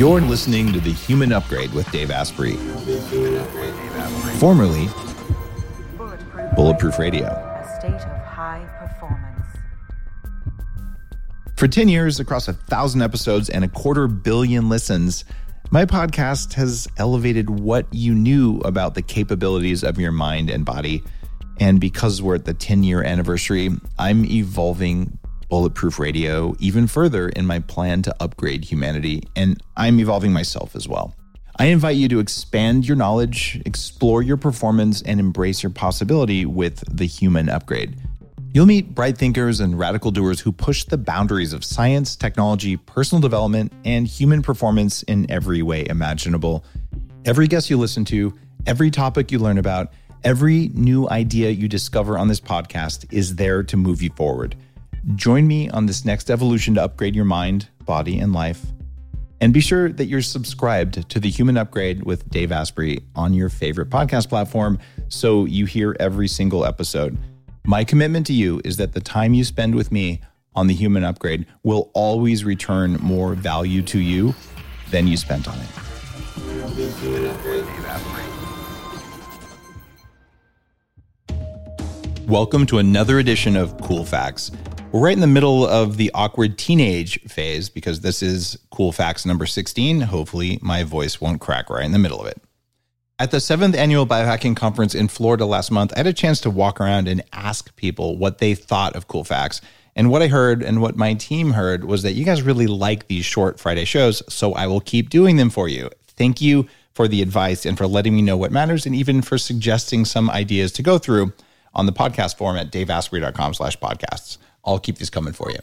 You're listening to The Human Upgrade with Dave Asprey, formerly Bulletproof Radio. A state of high performance. For 10 years, across a thousand episodes and a quarter billion listens, my podcast has elevated what you knew about the capabilities of your mind and body. And because we're at the 10 year anniversary, I'm evolving Bulletproof Radio even further in my plan to upgrade humanity. And I'm evolving myself as well. I invite you to expand your knowledge, explore your performance, and embrace your possibility with the human upgrade. You'll meet bright thinkers and radical doers who push the boundaries of science, technology, personal development, and human performance in every way imaginable. Every guest you listen to, every topic you learn about, every new idea you discover on this podcast is there to move you forward. Join me on this next evolution to upgrade your mind, body, and life. And be sure that you're subscribed to the Human Upgrade with Dave Asprey on your favorite podcast platform so you hear every single episode. My commitment to you is that the time you spend with me on the Human Upgrade will always return more value to you than you spent on it. Welcome to another edition of Cool Facts. We're right in the middle of the awkward teenage phase because this is Cool Facts number 16. Hopefully, my voice won't crack right in the middle of it. At the seventh annual biohacking conference in Florida last month, I had a chance to walk around and ask people what they thought of Cool Facts. And what I heard and what my team heard was that you guys really like these short Friday shows, so I will keep doing them for you. Thank you for the advice and for letting me know what matters and even for suggesting some ideas to go through on the podcast forum at daveasprey.com slash podcasts. I'll keep these coming for you.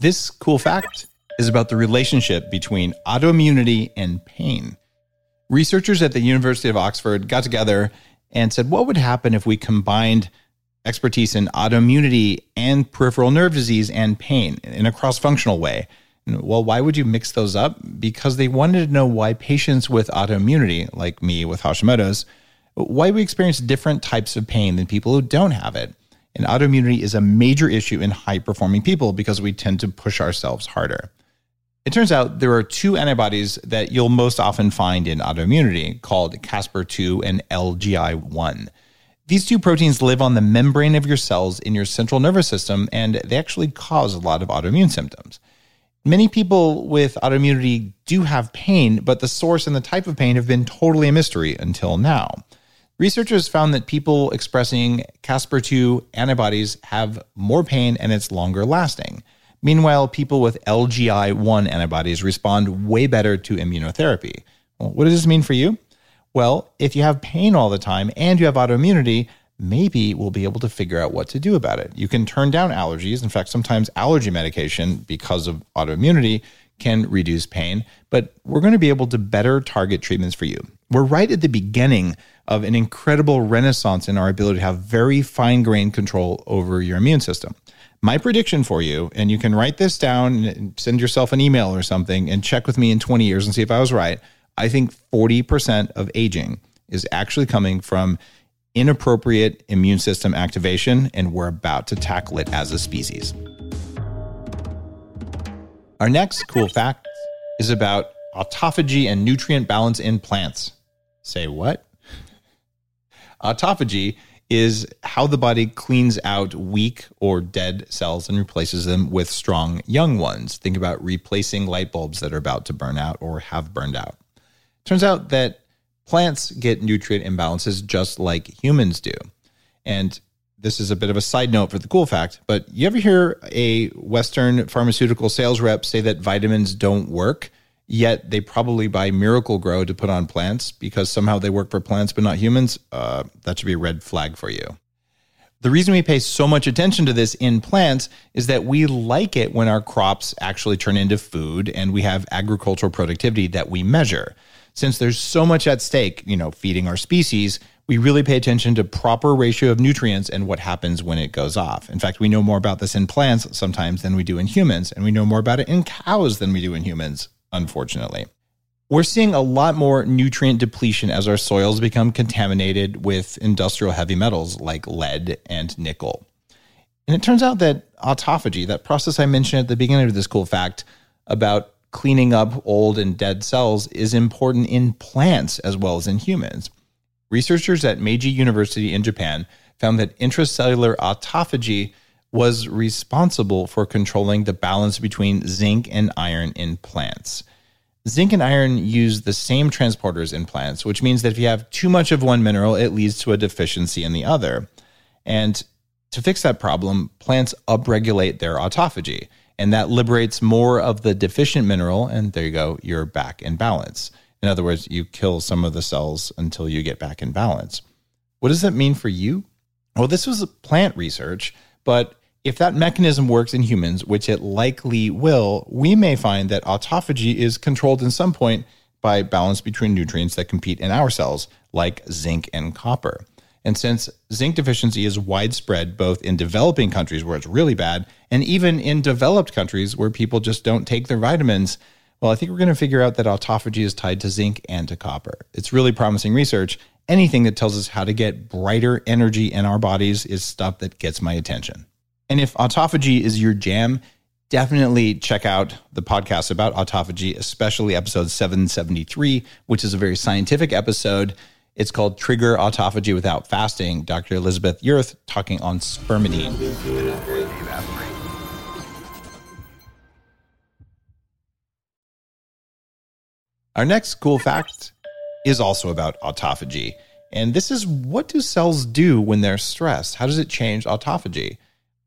This cool fact is about the relationship between autoimmunity and pain. Researchers at the University of Oxford got together and said, what would happen if we combined expertise in autoimmunity and peripheral nerve disease and pain in a cross functional way? Well, why would you mix those up? Because they wanted to know why patients with autoimmunity, like me with Hashimoto's, why we experience different types of pain than people who don't have it. And autoimmunity is a major issue in high performing people because we tend to push ourselves harder. It turns out there are two antibodies that you'll most often find in autoimmunity called Caspr2 and LGI1. These two proteins live on the membrane of your cells in your central nervous system, and they actually cause a lot of autoimmune symptoms. Many people with autoimmunity do have pain, but the source and the type of pain have been totally a mystery until now. Researchers found that people expressing Caspr2 antibodies have more pain and it's longer lasting. Meanwhile, people with LGI1 antibodies respond way better to immunotherapy. Well, what does this mean for you? Well, if you have pain all the time and you have autoimmunity, maybe we'll be able to figure out what to do about it. You can turn down allergies. In fact, sometimes allergy medication, because of autoimmunity, can reduce pain, but we're going to be able to better target treatments for you. We're right at the beginning of an incredible renaissance in our ability to have very fine grained control over your immune system. My prediction for you, and you can write this down and send yourself an email or something and check with me in 20 years and see if I was right. I think 40% of aging is actually coming from inappropriate immune system activation, and we're about to tackle it as a species. Our next cool fact is about autophagy and nutrient balance in plants. Say what? Autophagy is how the body cleans out weak or dead cells and replaces them with strong young ones. Think about replacing light bulbs that are about to burn out or have burned out. Turns out that plants get nutrient imbalances just like humans do. And this is a bit of a side note for the cool fact, but you ever hear a Western pharmaceutical sales rep say that vitamins don't work? Yet they probably buy Miracle-Gro to put on plants because somehow they work for plants but not humans, uh, that should be a red flag for you. The reason we pay so much attention to this in plants is that we like it when our crops actually turn into food and we have agricultural productivity that we measure. Since there's so much at stake, you know, feeding our species, we really pay attention to proper ratio of nutrients and what happens when it goes off. In fact, we know more about this in plants sometimes than we do in humans, and we know more about it in cows than we do in humans unfortunately. We're seeing a lot more nutrient depletion as our soils become contaminated with industrial heavy metals like lead and nickel. And it turns out that autophagy, that process I mentioned at the beginning of this cool fact about cleaning up old and dead cells is important in plants as well as in humans. Researchers at Meiji University in Japan found that intracellular autophagy was responsible for controlling the balance between zinc and iron in plants. Zinc and iron use the same transporters in plants, which means that if you have too much of one mineral, it leads to a deficiency in the other. And to fix that problem, plants upregulate their autophagy, and that liberates more of the deficient mineral, and there you go, you're back in balance. In other words, you kill some of the cells until you get back in balance. What does that mean for you? Well, this was plant research, but if that mechanism works in humans, which it likely will, we may find that autophagy is controlled in some point by balance between nutrients that compete in our cells, like zinc and copper. And since zinc deficiency is widespread both in developing countries where it's really bad and even in developed countries where people just don't take their vitamins, well, I think we're going to figure out that autophagy is tied to zinc and to copper. It's really promising research. Anything that tells us how to get brighter energy in our bodies is stuff that gets my attention. And if autophagy is your jam, definitely check out the podcast about autophagy, especially episode 773, which is a very scientific episode. It's called Trigger Autophagy Without Fasting. Dr. Elizabeth Yurth talking on spermidine. Our next cool fact is also about autophagy. And this is what do cells do when they're stressed? How does it change autophagy?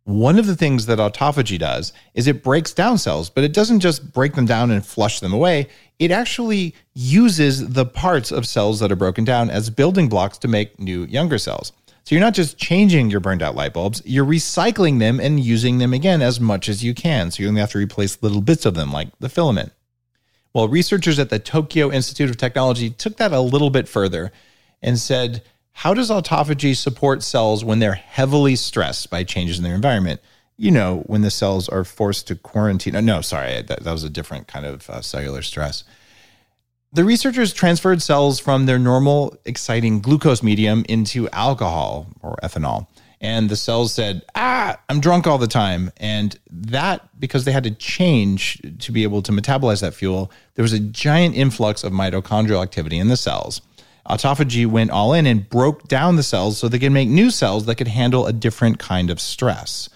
One of the things that autophagy does is it breaks down cells, but it doesn't just break them down and flush them away. It actually uses the parts of cells that are broken down as building blocks to make new, younger cells. So you're not just changing your burned out light bulbs, you're recycling them and using them again as much as you can. So you only have to replace little bits of them, like the filament. Well, researchers at the Tokyo Institute of Technology took that a little bit further and said, how does autophagy support cells when they're heavily stressed by changes in their environment? You know, when the cells are forced to quarantine. Oh, no, sorry, that, that was a different kind of uh, cellular stress. The researchers transferred cells from their normal, exciting glucose medium into alcohol or ethanol. And the cells said, Ah, I'm drunk all the time. And that, because they had to change to be able to metabolize that fuel, there was a giant influx of mitochondrial activity in the cells autophagy went all in and broke down the cells so they could make new cells that could handle a different kind of stress.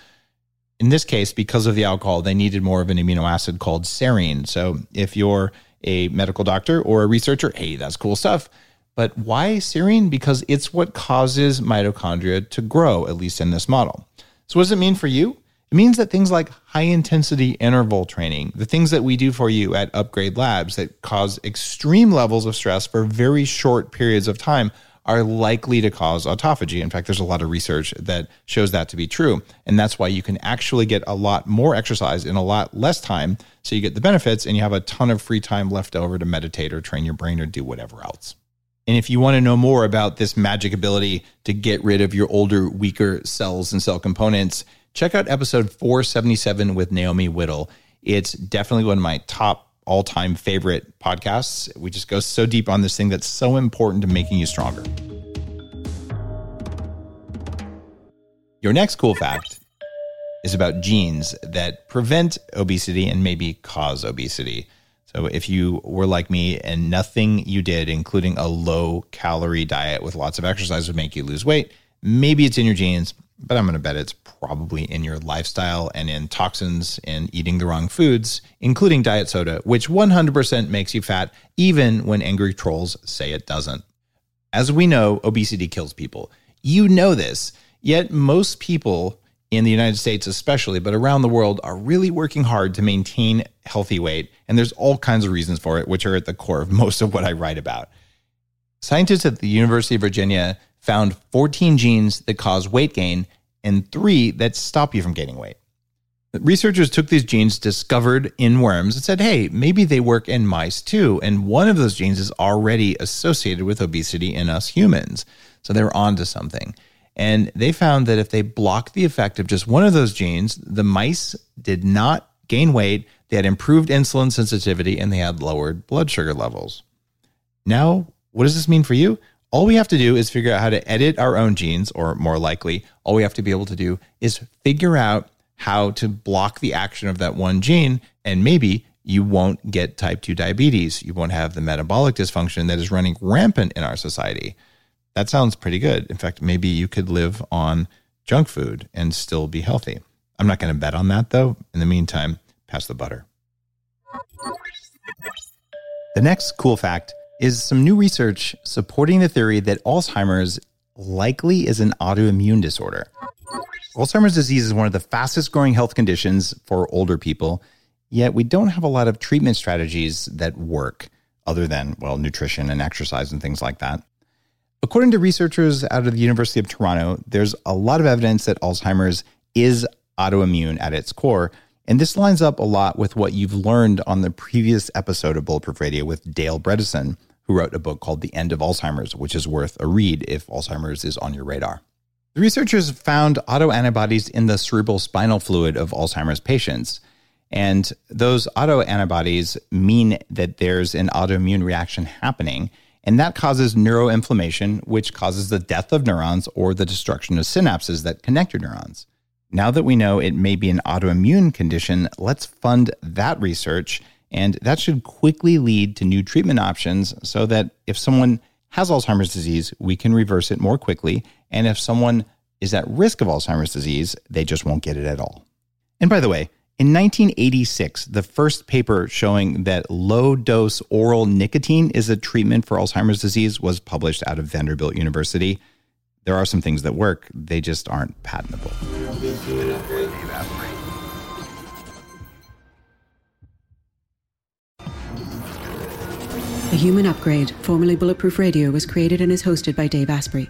In this case, because of the alcohol, they needed more of an amino acid called serine. So if you're a medical doctor or a researcher, hey, that's cool stuff. But why serine? Because it's what causes mitochondria to grow, at least in this model. So, what does it mean for you? It means that things like high intensity interval training, the things that we do for you at Upgrade Labs that cause extreme levels of stress for very short periods of time, are likely to cause autophagy. In fact, there's a lot of research that shows that to be true. And that's why you can actually get a lot more exercise in a lot less time. So you get the benefits and you have a ton of free time left over to meditate or train your brain or do whatever else. And if you want to know more about this magic ability to get rid of your older, weaker cells and cell components, check out episode 477 with Naomi Whittel. It's definitely one of my top all time favorite podcasts. We just go so deep on this thing that's so important to making you stronger. Your next cool fact is about genes that prevent obesity and maybe cause obesity. So, if you were like me and nothing you did, including a low calorie diet with lots of exercise, would make you lose weight, maybe it's in your genes, but I'm going to bet it's probably in your lifestyle and in toxins and eating the wrong foods, including diet soda, which 100% makes you fat, even when angry trolls say it doesn't. As we know, obesity kills people. You know this, yet most people in the United States, especially, but around the world, are really working hard to maintain healthy weight. And there's all kinds of reasons for it, which are at the core of most of what I write about. Scientists at the University of Virginia found 14 genes that cause weight gain and three that stop you from gaining weight. Researchers took these genes discovered in worms and said, hey, maybe they work in mice too. And one of those genes is already associated with obesity in us humans. So they were onto something. And they found that if they blocked the effect of just one of those genes, the mice did not gain weight, they had improved insulin sensitivity, and they had lowered blood sugar levels. Now, what does this mean for you? All we have to do is figure out how to edit our own genes, or more likely, all we have to be able to do is figure out how to block the action of that one gene, and maybe you won't get type 2 diabetes. You won't have the metabolic dysfunction that is running rampant in our society. That sounds pretty good. In fact, maybe you could live on junk food and still be healthy. I'm not going to bet on that though. In the meantime, pass the butter. The next cool fact is some new research supporting the theory that Alzheimer's likely is an autoimmune disorder. Alzheimer's disease is one of the fastest growing health conditions for older people, yet we don't have a lot of treatment strategies that work other than, well, nutrition and exercise and things like that. According to researchers out of the University of Toronto, there's a lot of evidence that Alzheimer's is autoimmune at its core. And this lines up a lot with what you've learned on the previous episode of Bulletproof Radio with Dale Bredesen, who wrote a book called The End of Alzheimer's, which is worth a read if Alzheimer's is on your radar. The researchers found autoantibodies in the cerebral spinal fluid of Alzheimer's patients. And those autoantibodies mean that there's an autoimmune reaction happening. And that causes neuroinflammation, which causes the death of neurons or the destruction of synapses that connect your neurons. Now that we know it may be an autoimmune condition, let's fund that research. And that should quickly lead to new treatment options so that if someone has Alzheimer's disease, we can reverse it more quickly. And if someone is at risk of Alzheimer's disease, they just won't get it at all. And by the way, in 1986, the first paper showing that low dose oral nicotine is a treatment for Alzheimer's disease was published out of Vanderbilt University. There are some things that work, they just aren't patentable. The Human Upgrade, formerly Bulletproof Radio, was created and is hosted by Dave Asprey.